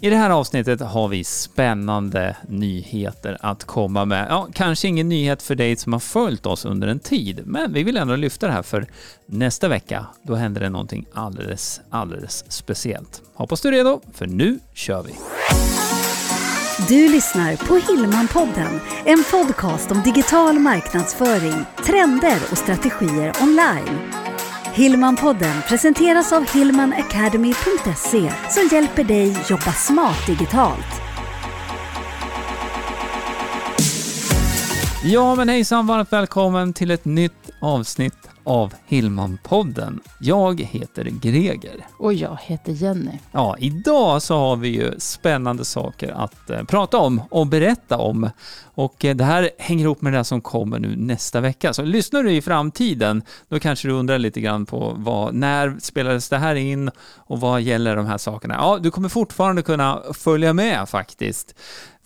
I det här avsnittet har vi spännande nyheter att komma med. Ja, kanske ingen nyhet för dig som har följt oss under en tid, men vi vill ändå lyfta det här för nästa vecka. Då händer det någonting alldeles, alldeles speciellt. Hoppas du är redo, för nu kör vi! Du lyssnar på Hillmanpodden, en podcast om digital marknadsföring, trender och strategier online. Hillmanpodden presenteras av hillmanacademy.se som hjälper dig jobba smart digitalt. Ja, men hejsan, varmt välkommen till ett nytt avsnitt av Hillmanpodden. Jag heter Greger. Och jag heter Jenny. Ja, idag så har vi ju spännande saker att eh, prata om och berätta om. Och eh, det här hänger ihop med det som kommer nu nästa vecka. Så lyssnar du i framtiden, då kanske du undrar lite grann på vad, när spelades det här in och vad gäller de här sakerna? Ja, du kommer fortfarande kunna följa med faktiskt.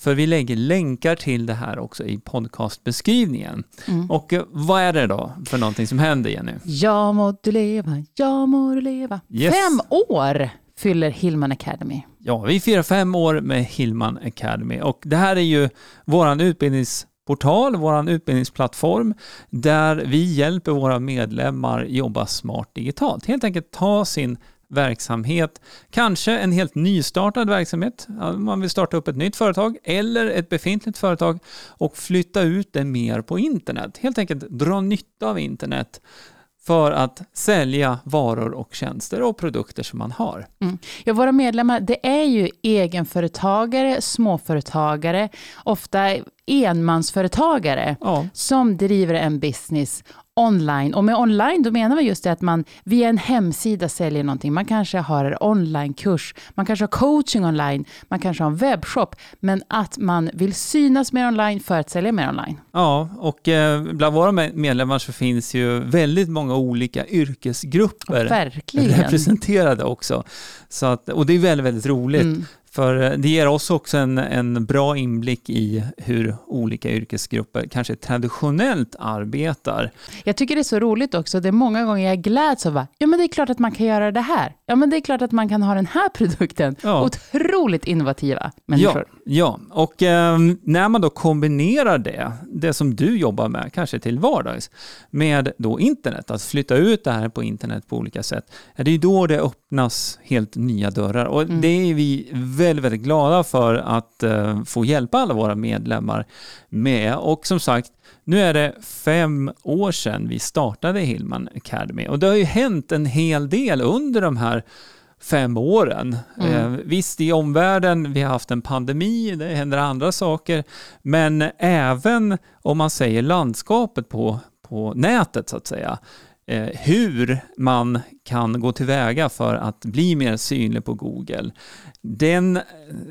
För vi lägger länkar till det här också i podcastbeskrivningen. Mm. Och eh, vad är det då för någonting som händer Jenny? Ja må du leva, ja må du leva. Yes. Fem år fyller Hillman Academy. Ja, vi firar fem år med Hillman Academy och det här är ju våran utbildningsportal, vår utbildningsplattform där vi hjälper våra medlemmar jobba smart digitalt. Helt enkelt ta sin verksamhet, kanske en helt nystartad verksamhet, man vill starta upp ett nytt företag eller ett befintligt företag och flytta ut det mer på internet. Helt enkelt dra nytta av internet för att sälja varor och tjänster och produkter som man har. Mm. Ja, våra medlemmar, det är ju egenföretagare, småföretagare, ofta enmansföretagare ja. som driver en business online. Och med online då menar vi just det att man via en hemsida säljer någonting. Man kanske har en onlinekurs, man kanske har coaching online, man kanske har en webbshop. Men att man vill synas mer online för att sälja mer online. Ja, och eh, bland våra medlemmar så finns ju väldigt många olika yrkesgrupper Verkligen. representerade också. Så att, och det är väldigt, väldigt roligt. Mm. För eh, det ger oss också en, en bra inblick i hur olika yrkesgrupper kanske traditionellt arbetar. Jag tycker det är så roligt också, det är många gånger jag gläds av ja men det är klart att man kan göra det här. Ja men det är klart att man kan ha den här produkten. Ja. Otroligt innovativa människor. Ja, ja. och eh, när man då kombinerar det, det som du jobbar med, kanske till vardags, med då internet, att flytta ut det här på internet på olika sätt, det är då det öppnas helt nya dörrar. Och mm. det är vi väldigt, väldigt glada för att uh, få hjälpa alla våra medlemmar med. Och som sagt, nu är det fem år sedan vi startade Hillman Academy och det har ju hänt en hel del under de här fem åren. Mm. Eh, visst, i omvärlden, vi har haft en pandemi, det händer andra saker, men även om man säger landskapet på, på nätet så att säga, eh, hur man kan gå tillväga för att bli mer synlig på Google. Den,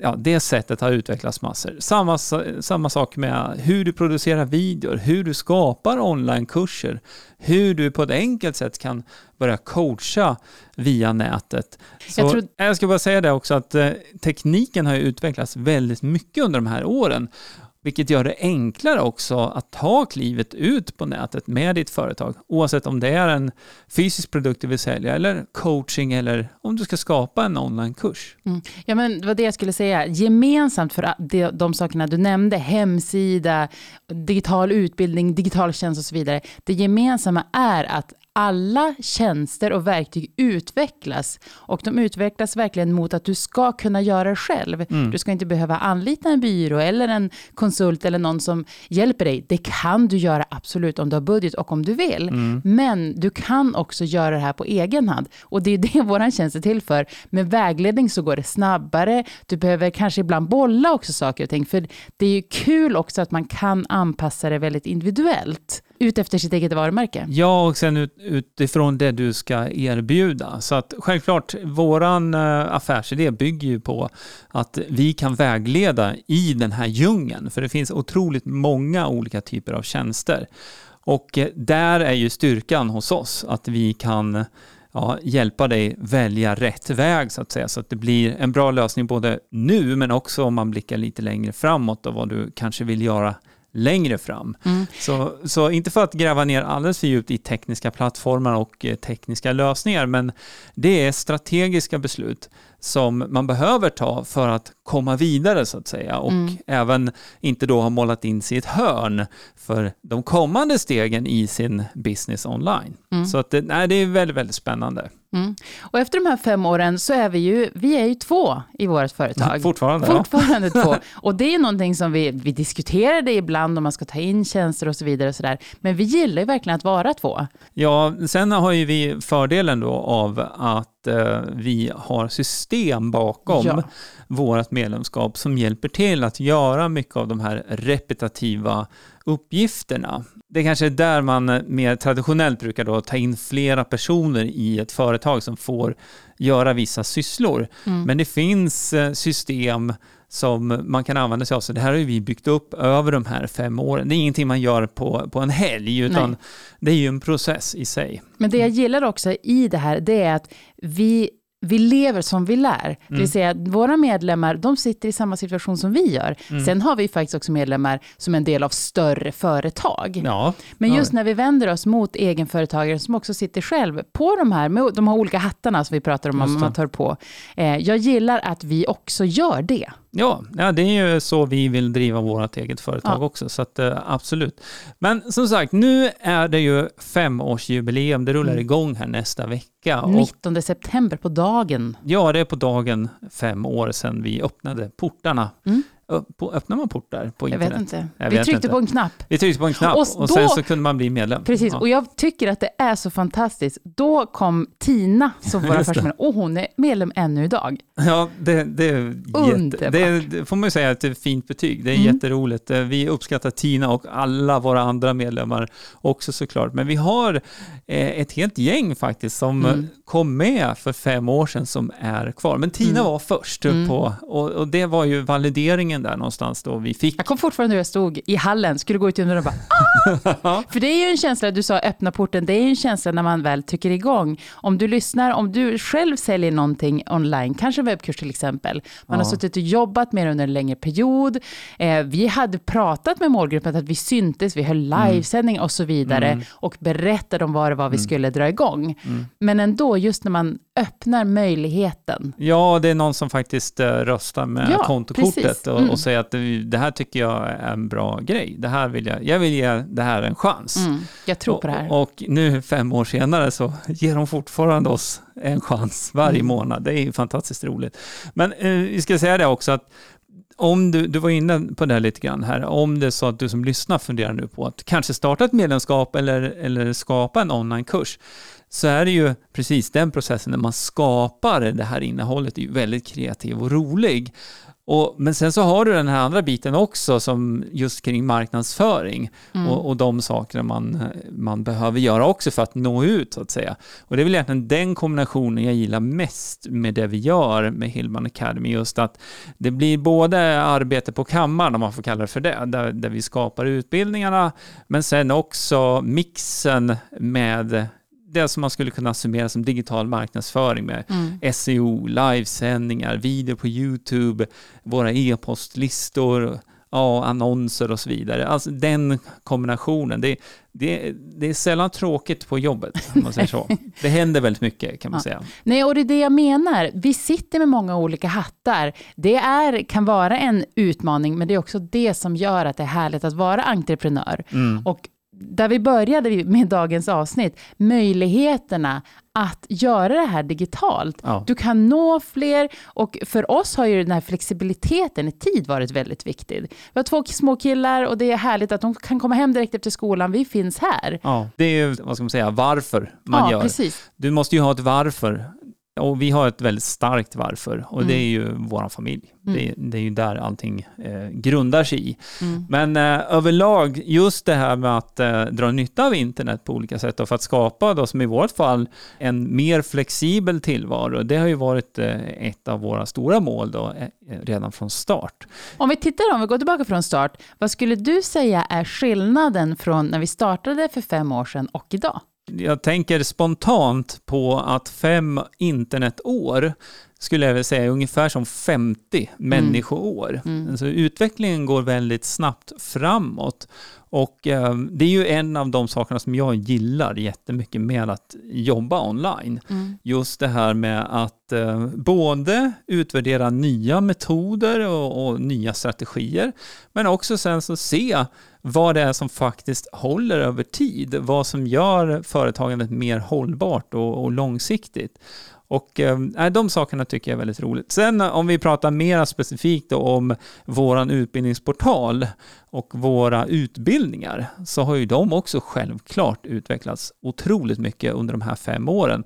ja, det sättet har utvecklats massor. Samma, samma sak med hur du producerar videor, hur du skapar onlinekurser, hur du på ett enkelt sätt kan börja coacha via nätet. Så jag, tror... jag ska bara säga det också att eh, tekniken har utvecklats väldigt mycket under de här åren vilket gör det enklare också att ta klivet ut på nätet med ditt företag. Oavsett om det är en fysisk produkt du vill sälja eller coaching eller om du ska skapa en onlinekurs. Mm. Ja, men det var det jag skulle säga. Gemensamt för de, de sakerna du nämnde, hemsida, digital utbildning, digital tjänst och så vidare. Det gemensamma är att alla tjänster och verktyg utvecklas och de utvecklas verkligen mot att du ska kunna göra det själv. Mm. Du ska inte behöva anlita en byrå eller en konsult eller någon som hjälper dig. Det kan du göra absolut om du har budget och om du vill. Mm. Men du kan också göra det här på egen hand och det är det vår tjänst är till för. Med vägledning så går det snabbare. Du behöver kanske ibland bolla också saker och ting för det är ju kul också att man kan anpassa det väldigt individuellt ut efter sitt eget varumärke. Ja, och sen ut, utifrån det du ska erbjuda. Så att självklart, våran eh, affärsidé bygger ju på att vi kan vägleda i den här djungeln, för det finns otroligt många olika typer av tjänster. Och eh, där är ju styrkan hos oss, att vi kan ja, hjälpa dig välja rätt väg så att säga, så att det blir en bra lösning både nu men också om man blickar lite längre framåt och vad du kanske vill göra längre fram. Mm. Så, så inte för att gräva ner alldeles för djupt i tekniska plattformar och eh, tekniska lösningar, men det är strategiska beslut som man behöver ta för att komma vidare så att säga och Mm. även inte då ha målat in sig i ett hörn för de kommande stegen i sin business online. Mm. Så att det, nej, det är väldigt, väldigt spännande. Mm. Och efter de här fem åren så är vi ju, vi är ju två i vårt företag. Fortfarande. ja. Fortfarande två. Och det är någonting som vi, vi diskuterar det ibland om man ska ta in tjänster och så vidare. Och så där. Men vi gillar ju verkligen att vara två. Ja, sen har ju vi fördelen då av att eh, vi har system bakom Ja. vårt medlemskap som hjälper till att göra mycket av de här repetitiva uppgifterna. Det kanske är där man mer traditionellt brukar då ta in flera personer i ett företag som får göra vissa sysslor. Mm. Men det finns eh, system som man kan använda sig av. Så det här har vi byggt upp över de här fem åren. Det är ingenting man gör på, på en helg, utan Nej. det är ju en process i sig. Men det jag gillar också i det här, det är att vi, vi lever som vi lär. Det Mm. vill säga att våra medlemmar, de sitter i samma situation som vi gör. Mm. Sen har vi faktiskt också medlemmar som är en del av större företag. Ja, Men ja. just när vi vänder oss mot egenföretagare som också sitter själv på de här, med de här olika hattarna som vi pratar om, det. man tar på. Eh, jag gillar att vi också gör det. Ja, ja, det är ju så vi vill driva vårt eget företag Ja. också, så att, eh, absolut. Men som sagt, nu är det ju femårsjubileum, det rullar Mm. igång här nästa vecka. Och 19 september på dagen. ja, det är på dagen fem år sedan vi öppnade portarna. Mm. Öppnar man portar på Jag internet? vet inte. Jag vi vet tryckte inte. på en knapp. Vi tryckte på en knapp Och och, då- sen så kunde man bli medlem. Precis, Ja. och jag tycker att det är så fantastiskt. Då kom Tina som vår medlem, och hon är medlem ännu idag. Ja, det, det, är jätte, det, det får man ju säga att det är ett fint betyg. Det är Mm. jätteroligt. Eh, Vi uppskattar Tina och alla våra andra medlemmar också såklart. Men vi har eh, ett helt gäng faktiskt som Mm. eh, kom med för fem år sedan som är kvar. Men Tina Mm. var först Mm. på, och, och det var ju valideringen där någonstans då vi fick. Jag kommer fortfarande hur jag stod i hallen, skulle gå ut genom dörren och bara ah! För det är ju en känsla, du sa öppna porten, det är ju en känsla när man väl trycker igång. Om du lyssnar, om du själv säljer någonting online, kanske en webbkurs till exempel, man har Ja. suttit och jobbat med det under en längre period, eh, vi hade pratat med målgruppen att vi syntes, vi höll livesändning och så vidare Mm. och berättade om vad det var vi skulle dra igång. Mm. Men ändå, just när man öppnar möjligheten. Ja, det är någon som faktiskt eh, röstar med Ja, kontokortet och, Mm. och säger att det, här tycker jag är en bra grej. Det här vill jag, jag vill ge det här en chans. Mm, jag tror på det här. Och, och nu fem år senare så ger de fortfarande oss en chans varje Mm. månad. Det är fantastiskt roligt. Men eh, vi ska säga det också att om du, du var inne på det här lite grann här, om det är så att du som lyssnar funderar nu på att kanske starta ett medlemskap eller, eller skapa en onlinekurs, så är det ju precis den processen när man skapar det här innehållet är ju väldigt kreativ och rolig. Och, men sen så har du den här andra biten också som just kring marknadsföring Mm. och, och de sakerna man, man behöver göra också för att nå ut så att säga. Och det är väl egentligen den kombinationen jag gillar mest med det vi gör med Hillman Academy, just att det blir både arbete på kammaren, om man får kalla det för det, där, där vi skapar utbildningarna, men sen också mixen med det som man skulle kunna summera som digital marknadsföring med Mm. SEO, livesändningar, video på YouTube, våra e-postlistor, ja, annonser och så vidare. Alltså den kombinationen. Det, det, det är sällan tråkigt på jobbet, om man säger så. Det händer väldigt mycket kan man Ja. säga. Nej, och det är det jag menar. Vi sitter med många olika hattar. Det är, kan vara en utmaning, men det är också det som gör att det är härligt att vara entreprenör. Mm. Och där vi började med dagens avsnitt, möjligheterna att göra det här digitalt. Ja. Du kan nå fler och för oss har ju den här flexibiliteten i tid varit väldigt viktig. Vi har två små killar och det är härligt att de kan komma hem direkt efter skolan. Vi finns här. Ja, det är ju, vad ska man säga, varför man ja, gör. precis. Du måste ju ha ett varför. Och vi har ett väldigt starkt varför och det Mm. är ju vår familj. Mm. Det, det är ju där allting eh, grundar sig i. Mm. Men eh, överlag, just det här med att eh, dra nytta av internet på olika sätt och för att skapa, då, som i vårt fall, en mer flexibel tillvaro, det har ju varit eh, ett av våra stora mål då, eh, redan från start. Om vi tittar om vi går tillbaka från start, vad skulle du säga är skillnaden från när vi startade för fem år sedan och idag? Jag tänker spontant på att fem internetår, skulle jag vilja säga, ungefär som 50 människoår. Mm. Alltså, utvecklingen går väldigt snabbt framåt. Och eh, det är ju en av de sakerna som jag gillar jättemycket med att jobba online. Mm. Just det här med att eh, både utvärdera nya metoder och, och nya strategier, men också sen så se vad det är som faktiskt håller över tid, vad som gör företagandet mer hållbart och, och långsiktigt. Och eh, de sakerna tycker jag är väldigt roligt. Sen eh, om vi pratar mer specifikt om vår utbildningsportal och våra utbildningar så har ju de också självklart utvecklats otroligt mycket under de här fem åren.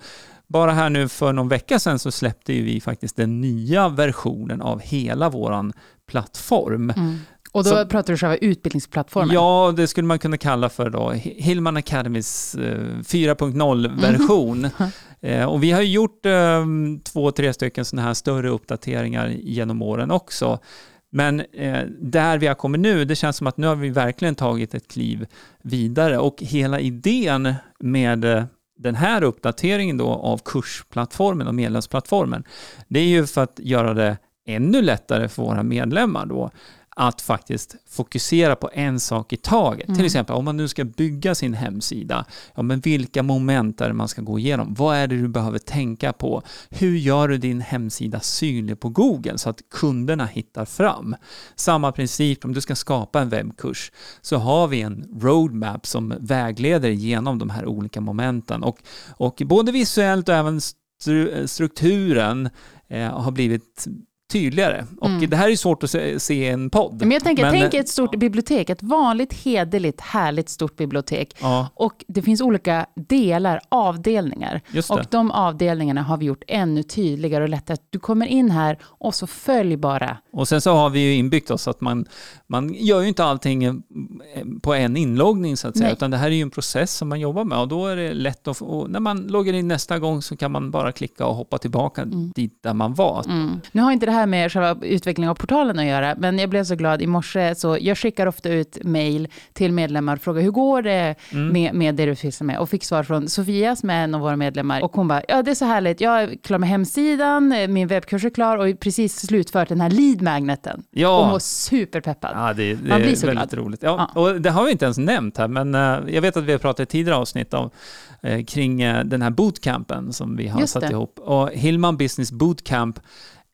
Bara här nu för någon vecka sedan så släppte ju vi faktiskt den nya versionen av hela våran plattform. Mm. Och då Så- pratar du själva utbildningsplattformen? Ja, det skulle man kunna kalla för då Hillman Academys eh, 4.0-version. Eh, och vi har gjort eh, två, tre stycken sådana här större uppdateringar genom åren också. Men eh, där vi har kommit nu, det känns som att nu har vi verkligen tagit ett kliv vidare och hela idén med den här uppdateringen då av kursplattformen och medlemsplattformen, det är ju för att göra det ännu lättare för våra medlemmar då att faktiskt fokusera på en sak i taget. Till exempel om man nu ska bygga sin hemsida, ja men vilka moment är det man ska gå igenom? Vad är det du behöver tänka på? Hur gör du din hemsida synlig på Google så att kunderna hittar fram? Samma princip om du ska skapa en webbkurs så har vi en roadmap som vägleder genom de här olika momenten och, och både visuellt och även stru- strukturen eh, har blivit tydligare. Och Mm. det här är svårt att se, i en podd. Men jag tänker, Men- tänk ett stort bibliotek, ett vanligt, hederligt, härligt stort bibliotek. Ja, Och det finns olika delar, avdelningar. Och de avdelningarna har vi gjort ännu tydligare och lättare. Du kommer in här och så följ bara. Och sen så har vi ju inbyggt oss att man, man gör ju inte allting eh, på en inloggning så att säga, Nej. utan det här är ju en process som man jobbar med och då är det lätt att och när man loggar in nästa gång så kan man bara klicka och hoppa tillbaka dit där man var. Mm. Nu har inte det här med själva utvecklingen av portalen att göra, men jag blev så glad i morse. Så jag skickar ofta ut mejl till medlemmar och frågar hur går det med, med det du sysslar med? Och fick svar från Sofia som är en av våra medlemmar. Och hon bara, ja det är så härligt, jag är klar med hemsidan, min webbkurs är klar och precis slutfört den här lead magneten. Ja. Och var superpeppad. Ja, det, det Man blir så väldigt glad. roligt. Ja, Ja. Och det har vi inte ens nämnt här, men eh, jag vet att vi har pratat i tidigare avsnitt om, eh, kring eh, den här bootcampen som vi har Just satt det. ihop. Och Hillman Business Bootcamp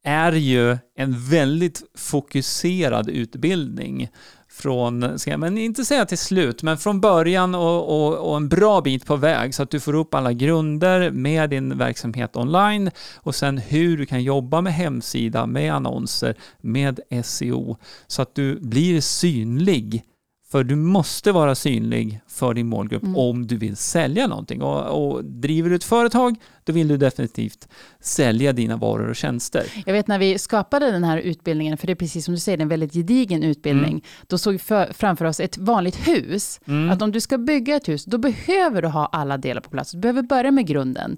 är ju en väldigt fokuserad utbildning från, ska jag men inte säga till slut, men från början och, och, och en bra bit på väg så att du får upp alla grunder med din verksamhet online och sen hur du kan jobba med hemsida, med annonser, med SEO så att du blir synlig. För du måste vara synlig för din målgrupp om du vill sälja någonting. Och, och driver du ett företag, då vill du definitivt sälja dina varor och tjänster. Jag vet när vi skapade den här utbildningen, för det är precis som du säger, en väldigt gedigen utbildning, Mm. då såg vi för, framför oss ett vanligt hus. Att om du ska bygga ett hus, då behöver du ha alla delar på plats. Du behöver börja med grunden.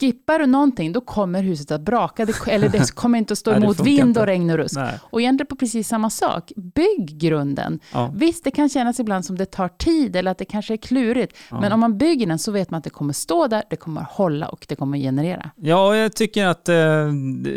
Skippar du någonting, då kommer huset att braka, det, eller det kommer inte att stå Nej, emot funkar vind och regn och rusk. Nej. Och egentligen på precis samma sak. Bygg grunden. Ja. Visst, det kan kännas ibland som det tar tid eller att det kanske är klurigt. Men om man bygger den så vet man att det kommer stå där, det kommer hålla och det kommer generera. Ja, och jag tycker att eh,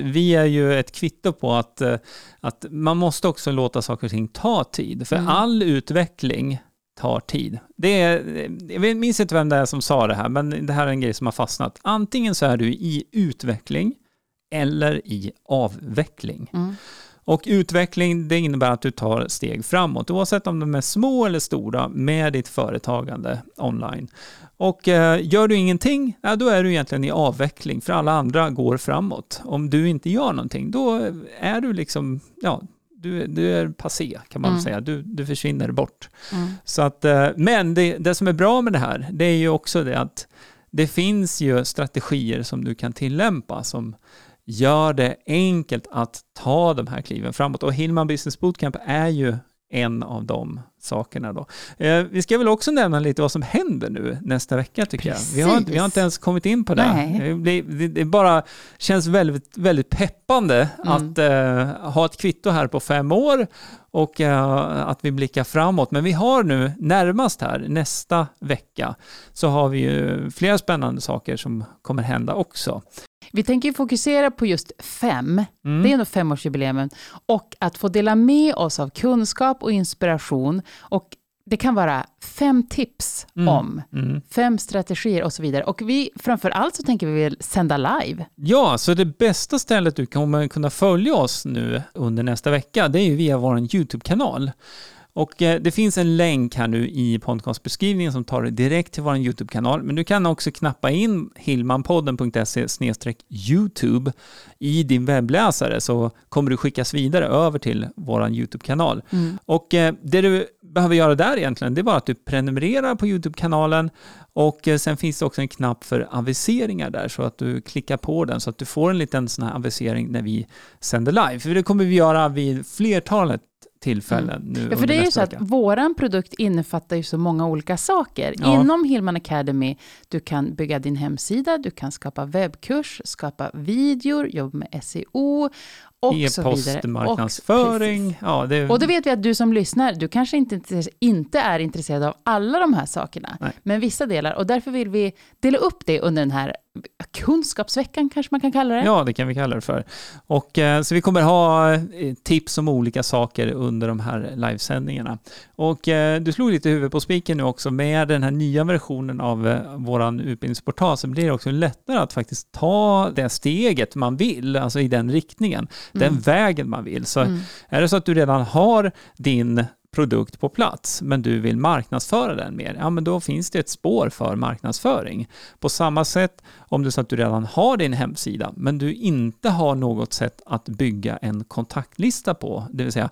vi är ju ett kvitto på att, eh, att man måste också låta saker och ting ta tid. För all utveckling tar tid. Det är, jag minns inte vem det är som sa det här, men det här är en grej som har fastnat. Antingen så är du i utveckling eller i avveckling. Och utveckling, det innebär att du tar steg framåt, oavsett om de är små eller stora, med ditt företagande online. Och eh, gör du ingenting, ja, då är du egentligen i avveckling, för alla andra går framåt. Om du inte gör någonting, då är du liksom, ja, du, du är passé kan man Mm. säga. Du, du försvinner bort. Mm. Så att, eh, men det, det som är bra med det här, det är ju också det att det finns ju strategier som du kan tillämpa som gör det enkelt att ta de här kliven framåt. Och Hillman Business Bootcamp är ju en av de sakerna då. Eh, vi ska väl också nämna lite vad som händer nu nästa vecka tycker jag. Vi har, inte- vi har inte ens kommit in på det. Nej. Det, det, det bara känns väldigt, väldigt peppande Mm. att eh, ha ett kvitto här på fem år och eh, att vi blickar framåt. Men vi har nu närmast här, nästa vecka, så har vi ju flera spännande saker som kommer hända också. Vi tänker fokusera på just fem, Mm. det är ändå femårsjubileum, och att få dela med oss av kunskap och inspiration. Och det kan vara fem tips Mm. om, Mm. fem strategier och så vidare. Och vi, framför allt så tänker vi väl sända live. Ja, så det bästa stället du kommer kunna följa oss nu under nästa vecka, det är ju via vår YouTube-kanal. Och eh, det finns en länk här nu i podcastbeskrivningen som tar dig direkt till vår YouTube-kanal. Men du kan också knappa in hillmanpodden.se YouTube i din webbläsare så kommer du skickas vidare över till vår YouTube-kanal. Och eh, det du behöver göra där egentligen, det är bara att du prenumererar på YouTube-kanalen och eh, sen finns det också en knapp för aviseringar där så att du klickar på den så att du får en liten sån här avisering när vi sänder live. För det kommer vi göra vid flertalet tillfällen nu Ja, för det är ju så att våran produkt innefattar ju så många olika saker. Ja. Inom Hillman Academy, du kan bygga din hemsida, du kan skapa webbkurs, skapa videor, jobba med SEO E-postmarknadsföring. Ja, det, Och då vet vi att du som lyssnar, du kanske inte, inte är intresserad av alla de här sakerna, Nej. men vissa delar. Och därför vill vi dela upp det under den här kunskapsveckan, kanske man kan kalla det. Ja, det kan vi kalla det för. Och, eh, så vi kommer ha eh, tips om olika saker under de här livesändningarna. Och eh, du slog lite huvudet på spiken nu också. Med den här nya versionen av vår utbildningsportal så blir det också lättare att faktiskt ta det steget man vill, alltså i den riktningen, den vägen man vill. Så Mm. är det så att du redan har din produkt på plats, men du vill marknadsföra den mer, ja men då finns det ett spår för marknadsföring. På samma sätt om det är så att du redan har din hemsida, men du inte har något sätt att bygga en kontaktlista på, det vill säga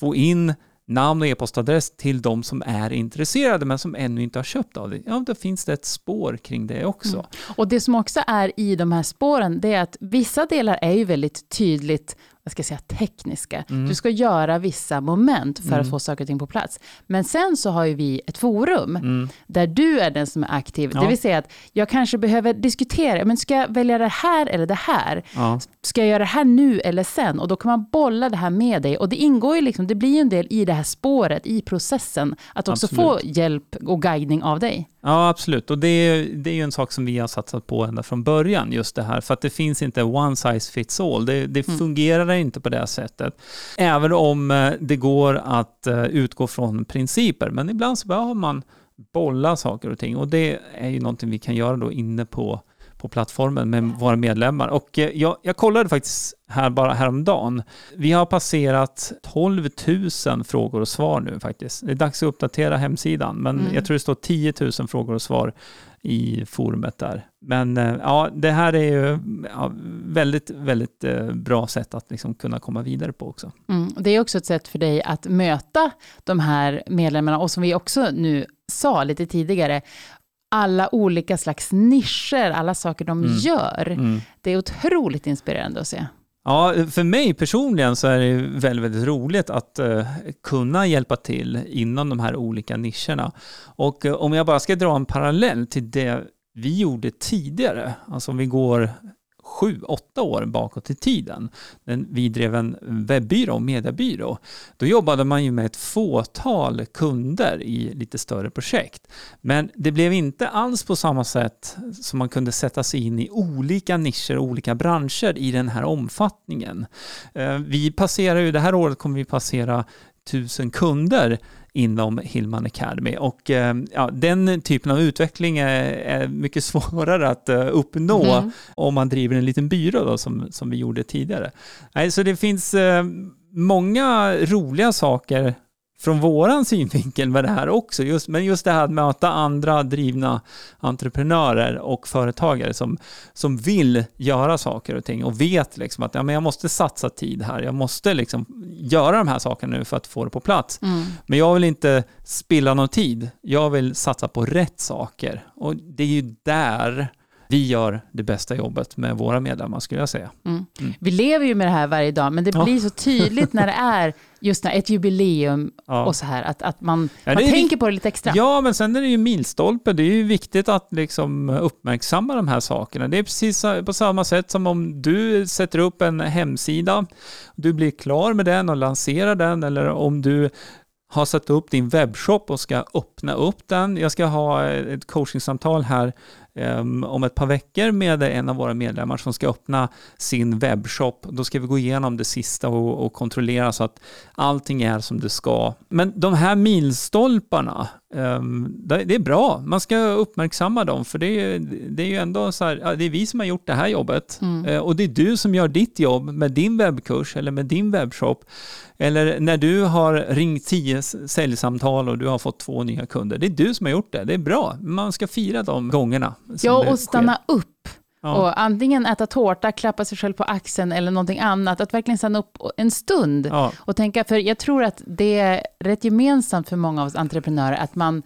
få in namn och e-postadress till de som är intresserade men som ännu inte har köpt av dig. Ja, då finns det ett spår kring det också. Mm. Och det som också är i de här spåren, det är att vissa delar är ju väldigt tydligt vad ska jag säga, tekniska. Mm. Du ska göra vissa moment för att få saker och ting på plats. Men sen så har ju vi ett forum Mm. där du är den som är aktiv. Ja. Det vill säga att jag kanske behöver diskutera, men ska jag välja det här eller det här? Ja. Ska jag göra det här nu eller sen? Och då kan man bolla det här med dig. Och det ingår ju liksom, det blir ju en del i det här spåret, i processen, att också Absolut. få hjälp och guidning av dig. Ja, absolut. Och det är, det är ju en sak som vi har satsat på ända från början, just det här. För att det finns inte one size fits all. Det, det fungerar inte på det sättet. Även om eh, det går att eh, utgå från principer. Men ibland så behöver man bolla saker och ting. Och det är ju någonting vi kan göra då inne på, på plattformen med våra medlemmar. Och eh, jag, jag kollade faktiskt här bara häromdagen. Vi har passerat 12 000 frågor och svar nu faktiskt. Det är dags att uppdatera hemsidan, men Mm. jag tror det står 10 000 frågor och svar i forumet där. Men eh, ja, det här är ju ja, väldigt, väldigt eh, bra sätt att liksom kunna komma vidare på också. Mm. Det är också ett sätt för dig att möta de här medlemmarna och som vi också nu sa lite tidigare, alla olika slags nischer, alla saker de Mm. gör. Mm. Det är otroligt inspirerande att se. Ja, för mig personligen så är det väldigt, väldigt roligt att eh, kunna hjälpa till inom de här olika nischerna. Och eh, om jag bara ska dra en parallell till det vi gjorde tidigare, alltså om vi går sju, åtta år bakåt i tiden, vi drev en webbyrå och mediebyrå, då jobbade man ju med ett fåtal kunder i lite större projekt. Men det blev inte alls på samma sätt som man kunde sätta sig in i olika nischer och olika branscher i den här omfattningen. Eh, vi passerar ju, det här året kommer vi passera tusen kunder inom Hillman Academy och eh, ja, den typen av utveckling är, är mycket svårare att eh, uppnå Mm. om man driver en liten byrå då, som, som vi gjorde tidigare. Nej, så det finns eh, många roliga saker från våran synvinkel med det här också. Just, men just det här att möta andra drivna entreprenörer och företagare som, som vill göra saker och ting och vet liksom att ja, men jag måste satsa tid här. Jag måste liksom göra de här sakerna nu för att få det på plats. Mm. Men jag vill inte spilla någon tid. Jag vill satsa på rätt saker. Och det är ju där vi gör det bästa jobbet med våra medlemmar skulle jag säga. Mm. Mm. Vi lever ju med det här varje dag, men det blir så tydligt när det är just när ett jubileum Ja. och så här, att, att man, Ja, man tänker på det lite extra. Ja, men sen är det ju milstolpe. Det är ju viktigt att liksom uppmärksamma de här sakerna. Det är precis på samma sätt som om du sätter upp en hemsida, du blir klar med den och lanserar den, eller om du har satt upp din webbshop och ska öppna upp den. Jag ska ha ett coachingsamtal här Ehm, om ett par veckor med en av våra medlemmar som ska öppna sin webbshop. Då ska vi gå igenom det sista och, och kontrollera så att allting är som det ska. Men de här milstolparna, det är bra. Man ska uppmärksamma dem för det är, det är ju ändå så här, det är vi som har gjort det här jobbet mm. uh, och det är du som gör ditt jobb med din webbkurs eller med din webbshop. Eller när du har ringt tio säljsamtal och du har fått två nya kunder. Det är du som har gjort det. Det är bra. Man ska fira de gångerna. Ja, och stanna sker. upp. Ja. Och antingen äta tårta, klappa sig själv på axeln eller någonting annat. Att verkligen stanna upp en stund ja. och tänka, för jag tror att det är rätt gemensamt för många av oss entreprenörer att man,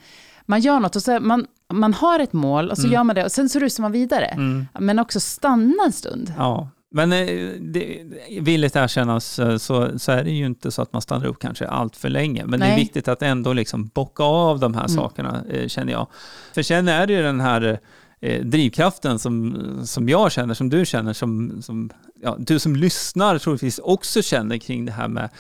man gör något och så man, man har ett mål och så mm. gör man det och sen så rusar man vidare. Mm. Men också stanna en stund. Ja, men eh, det, villigt erkännas så, så är det ju inte så att man stannar upp kanske allt för länge. Men Nej. det är viktigt att ändå liksom bocka av de här mm. sakerna, eh, känner jag. För sen är det ju den här eh, drivkraften som, som jag känner, som du känner, som, som ja, du som lyssnar troligtvis också känner kring det här med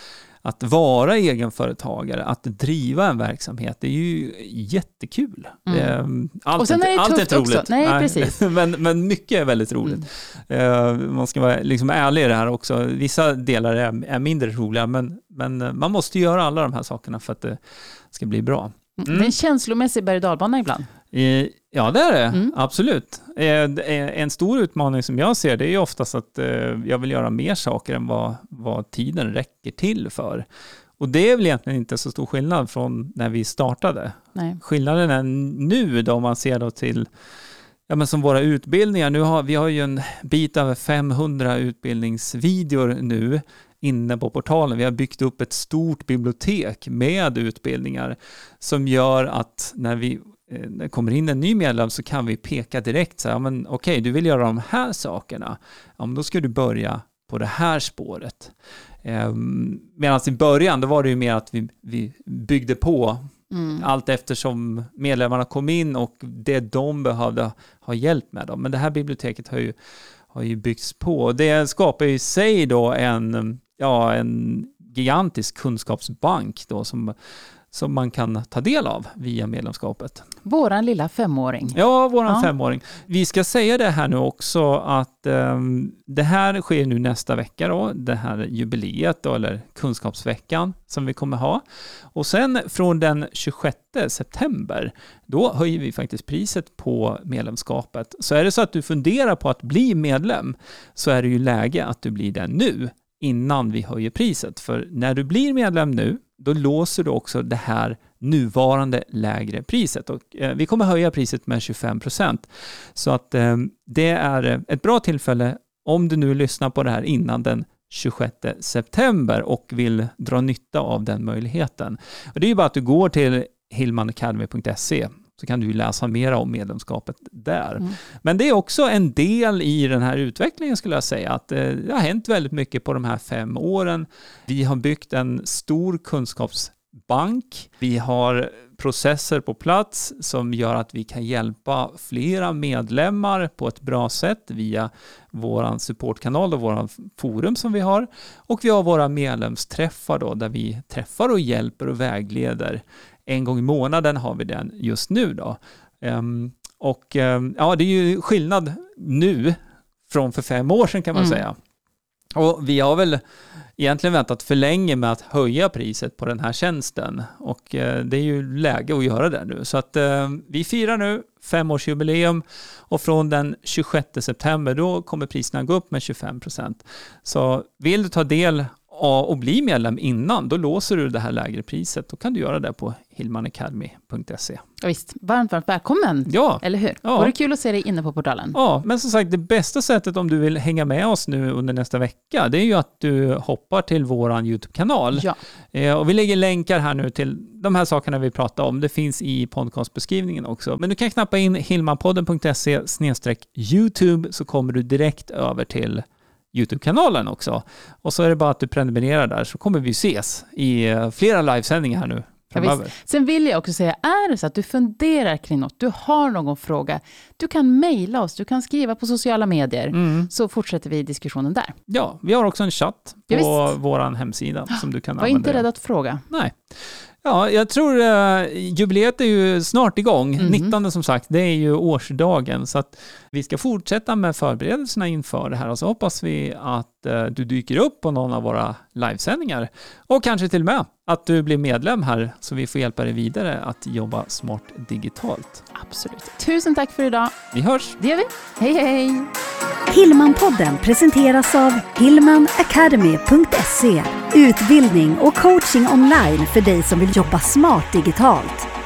att vara egenföretagare, att driva en verksamhet, det är ju jättekul. Mm. Ehm, allt, och sen är det allt tufft är roligt. också. Nej, Nej, precis. men, men mycket är väldigt roligt. Mm. Ehm, man ska vara liksom ärlig i det här också. Vissa delar är, är mindre roliga, men, men man måste göra alla de här sakerna för att det ska bli bra. Mm. Det är en mm. känslomässig berg och ibland. Ja, det är det. Mm. Absolut. En stor utmaning som jag ser, det är oftast att eh, jag vill göra mer saker än vad, vad tiden räcker till för. Och det är väl egentligen inte så stor skillnad från när vi startade. Nej. Skillnaden är nu då, om man ser då till Ja, men som våra utbildningar, nu har, vi har ju en bit över 500 utbildningsvideor nu inne på portalen. Vi har byggt upp ett stort bibliotek med utbildningar som gör att när vi Eh, när det kommer in en ny medlem så kan vi peka direkt så här, men okej, okay, du vill göra de här sakerna, ja, men då ska du börja på det här spåret. Eh, Medan i början, då var det ju mer att vi, vi byggde på mm. allt eftersom medlemmarna kom in och det de behövde ha hjälp med. Dem. Men det här biblioteket har ju, har ju byggts på. Det skapar i sig då en, ja, en gigantisk kunskapsbank då som som man kan ta del av via medlemskapet. Våran lilla femåring. Ja, våran ja. femåring. Vi ska säga det här nu också att um, det här sker nu nästa vecka då, det här jubileet då, eller kunskapsveckan som vi kommer ha. Och sen från den 26 september, då höjer vi faktiskt priset på medlemskapet. Så är det så att du funderar på att bli medlem så är det ju läge att du blir det nu innan vi höjer priset. För när du blir medlem nu då låser du också det här nuvarande lägre priset. Och, eh, vi kommer höja priset med 25 procent. Så att eh, det är eh, ett bra tillfälle om du nu lyssnar på det här innan den 26 september och vill dra nytta av den möjligheten. Och det är ju bara att du går till hillmanacademy.se så kan du läsa mer om medlemskapet där. Mm. Men det är också en del i den här utvecklingen skulle jag säga, att eh, det har hänt väldigt mycket på de här fem åren. Vi har byggt en stor kunskapsbank. Vi har processer på plats som gör att vi kan hjälpa flera medlemmar på ett bra sätt via vår supportkanal och våra forum som vi har. Och vi har våra medlemsträffar då, där vi träffar och hjälper och vägleder en gång i månaden har vi den just nu då. Um, och um, ja, det är ju skillnad nu från för fem år sedan kan man mm. säga. Och vi har väl egentligen väntat för länge med att höja priset på den här tjänsten och uh, det är ju läge att göra det nu. Så att uh, vi firar nu femårsjubileum och från den 26 september då kommer priserna gå upp med 25 procent. Så vill du ta del och bli medlem innan, då låser du det här lägre priset. Då kan du göra det på hillmanacademy.se. Ja, visst, varmt, varmt välkommen, ja. eller hur? Ja. Var det kul att se dig inne på portalen? Ja, men som sagt, det bästa sättet om du vill hänga med oss nu under nästa vecka, det är ju att du hoppar till vår YouTube-kanal. Ja. Eh, och vi lägger länkar här nu till de här sakerna vi pratar om. Det finns i podcastbeskrivningen också. Men du kan knappa in hillmanpodden.se YouTube så kommer du direkt över till YouTube-kanalen också. Och så är det bara att du prenumererar där så kommer vi ses i eh, flera livesändningar här nu Ja, Sen vill jag också säga, är det så att du funderar kring något, du har någon fråga, du kan mejla oss, du kan skriva på sociala medier, mm. så fortsätter vi diskussionen där. Ja, vi har också en chatt på ja, vår hemsida som du kan Var använda. inte rädd att fråga. Nej. Ja, jag tror uh, jubileet är ju snart igång. Mhm. 19 som sagt, det är ju årsdagen. Så att vi ska fortsätta med förberedelserna inför det här och så hoppas vi att eh, du dyker upp på någon av våra livesändningar. Och kanske till och med att du blir medlem här så vi får hjälpa dig vidare att jobba smart digitalt. Absolut. Tusen tack för idag. Vi hörs! Det gör vi. Hej, hej! Hillmanpodden presenteras av hillmanacademy.se Utbildning och coaching online för dig som vill jobba smart digitalt.